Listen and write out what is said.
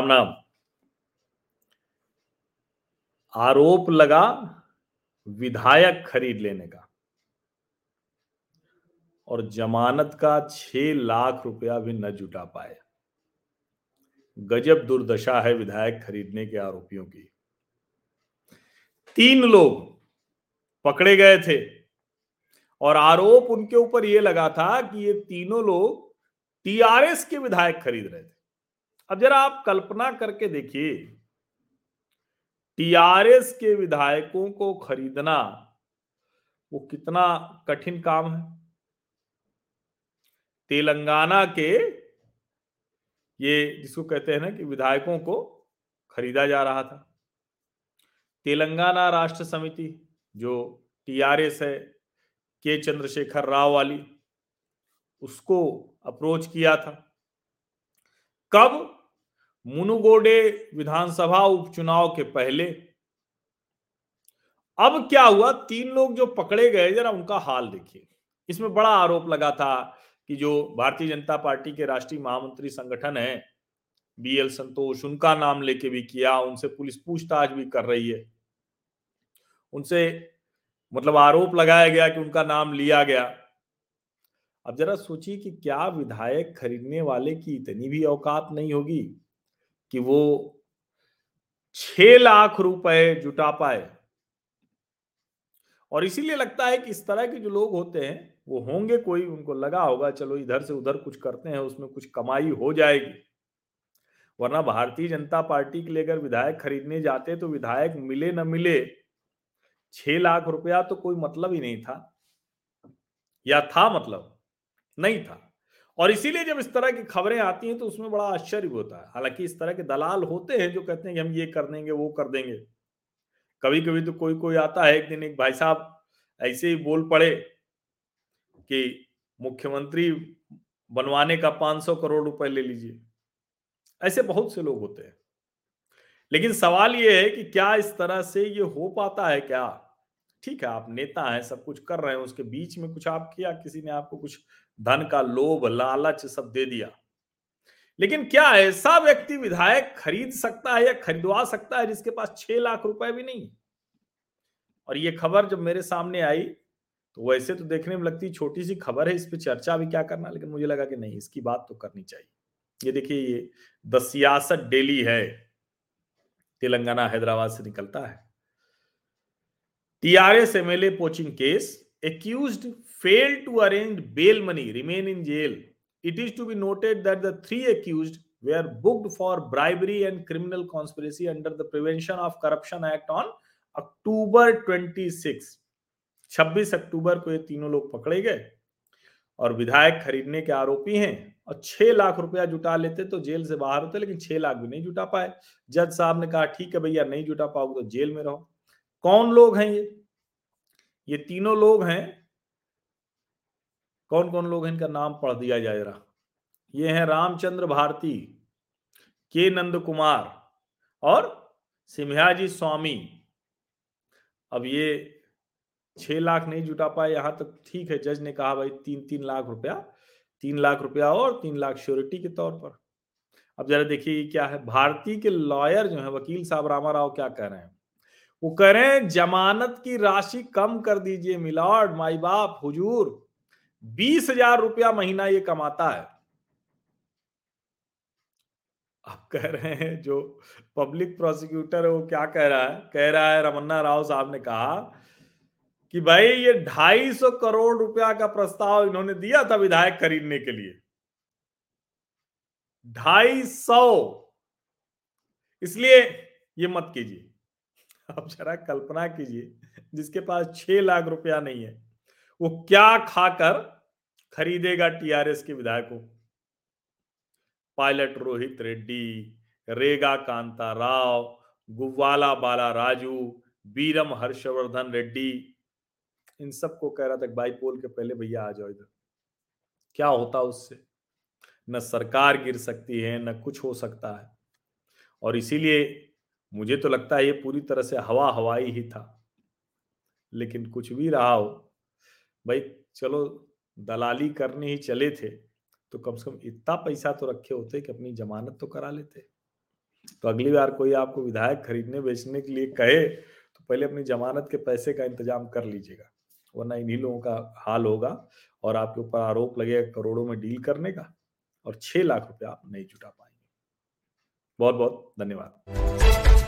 राम राम आरोप लगा विधायक खरीद लेने का और जमानत का छह लाख रुपया भी न जुटा पाए। गजब दुर्दशा है विधायक खरीदने के आरोपियों की। तीन लोग पकड़े गए थे और आरोप उनके ऊपर यह लगा था कि ये तीनों लोग टीआरएस के विधायक खरीद रहे थे। अब जरा आप कल्पना करके देखिए। टीआरएस के विधायकों को खरीदना, वो कितना कठिन काम है। तेलंगाना के ये जिसको कहते हैं ना कि विधायकों को खरीदा जा रहा था। तेलंगाना राष्ट्र समिति, जो टीआरएस है, के चंद्रशेखर राव वाली, उसको अप्रोच किया था। कब? मुनुगोडे विधानसभा उपचुनाव के पहले। अब क्या हुआ? तीन लोग जो पकड़े गए, जरा उनका हाल देखिए। इसमें बड़ा आरोप लगा था कि जो भारतीय जनता पार्टी के राष्ट्रीय महामंत्री संगठन है, बी एल संतोष, उनका नाम लेके भी किया, उनसे पुलिस पूछताछ भी कर रही है। उनसे मतलब आरोप लगाया गया कि उनका नाम लिया गया। अब जरा सोचिए कि क्या विधायक खरीदने वाले की इतनी भी औकात नहीं होगी? कि वो छह लाख रुपए जुटा पाए। और इसीलिए लगता है कि इस तरह के जो लोग होते हैं, वो होंगे कोई, उनको लगा होगा, चलो इधर से उधर कुछ करते हैं, उसमें कुछ कमाई हो जाएगी। वरना भारतीय जनता पार्टी के अगर विधायक खरीदने जाते तो विधायक मिले न मिले, छह लाख रुपया तो कोई मतलब ही नहीं था। या था मतलब? नहीं था। और इसीलिए जब इस तरह की खबरें आती हैं तो उसमें बड़ा आश्चर्य होता है। हालाँकि इस तरह के दलाल होते हैं, जो कहते हैं कि हम ये कर देंगे, वो कर देंगे। कभी कभी तो कोई कोई आता है, एक दिन एक भाई साहब ऐसे ही बोल पड़े कि मुख्यमंत्री बनवाने का 500 करोड़ रुपए ले लीजिए। ऐसे बहुत से लोग होते हैं। लेकिन सवाल यह है कि क्या इस तरह से ये हो पाता है क्या? ठीक है, आप नेता हैं, सब कुछ कर रहे हैं, उसके बीच में कुछ आप किया, किसी ने आपको कुछ धन का लोभ, लालच सब दे दिया। लेकिन क्या ऐसा व्यक्ति विधायक खरीद सकता है या खरीदवा सकता है जिसके पास छह लाख रुपए भी नहीं? और ये खबर जब मेरे सामने आई तो वैसे तो देखने में लगती छोटी सी खबर है, इस पर चर्चा भी क्या करना लेकिन मुझे लगा कि नहीं, इसकी बात तो करनी चाहिए। ये देखिए, ये द सियासत डेली है। तेलंगाना हैदराबाद से निकलता है। TRS MLA poaching case accused failed to arrange bail money remain in jail it is to be noted that the three accused were booked for bribery and criminal conspiracy under the prevention of corruption act on October 26 26 अक्टूबर को ये तीनों लोग पकड़े गए और विधायक खरीदने के आरोपी हैं और छह लाख रुपया जुटा लेते तो जेल से बाहर होते लेकिन छह लाख भी नहीं जुटा पाए जज साहब ने कहा ठीक है भैया नहीं जुटा पाओगे तो जेल में रहो कौन लोग हैं ये ये तीनों लोग हैं कौन कौन लोग हैं इनका नाम पढ़ दिया जाए जरा। ये हैं रामचंद्र भारती, के नंद कुमार और सिम्हाजी स्वामी। अब ये छह लाख नहीं जुटा पाए, यहाँ तक ठीक है, जज ने कहा भाई तीन तीन लाख रुपया, तीन लाख रुपया और तीन लाख श्योरिटी के तौर पर। अब जरा देखिए क्या है भारतीय के लॉयर जो है, वकील साहब रामा राव क्या कह रहे हैं? वो कह रहे हैं, जमानत की राशि कम कर दीजिए मिलाड माई बाप, हुजूर। बीस हज़ार रुपया महीना ये कमाता है। आप कह रहे हैं जो पब्लिक प्रोसिक्यूटर है वो क्या कह रहा है? कह रहा है, रमन्ना राव साहब ने कहा कि भाई ये ढाई सौ करोड़ रुपया का प्रस्ताव इन्होंने दिया था विधायक खरीदने के लिए। ढाई सौ। इसलिए ये मत कीजिए। आप जरा कल्पना कीजिए, जिसके पास छह लाख रुपया नहीं है। वो क्या खाकर खरीदेगा टीआरएस के विधायकों? पायलट रोहित रेड्डी, रेगा कांता राव गुवाला बाला राजू, बीरम हर्षवर्धन रेड्डी। इन सबको कह रहा था भाई पोल के पहले भैया आ जाओ इधर। क्या होता उससे? न सरकार गिर सकती है, न कुछ हो सकता है। और इसीलिए मुझे तो लगता है ये पूरी तरह से हवा हवाई ही था। लेकिन कुछ भी रहा हो भाई चलो, दलाली करने ही चले थे तो कम से कम इतना पैसा तो रखे होते कि अपनी जमानत तो करा लेते। तो अगली बार कोई आपको विधायक खरीदने, बेचने के लिए कहे तो पहले अपनी जमानत के पैसे का इंतज़ाम कर लीजिएगा, वरना इन्हीं लोगों का हाल होगा और आपके ऊपर आरोप लगेगा करोड़ों में डील करने का और छह लाख रुपया आप नहीं जुटा पाएँगे। बहुत बहुत धन्यवाद।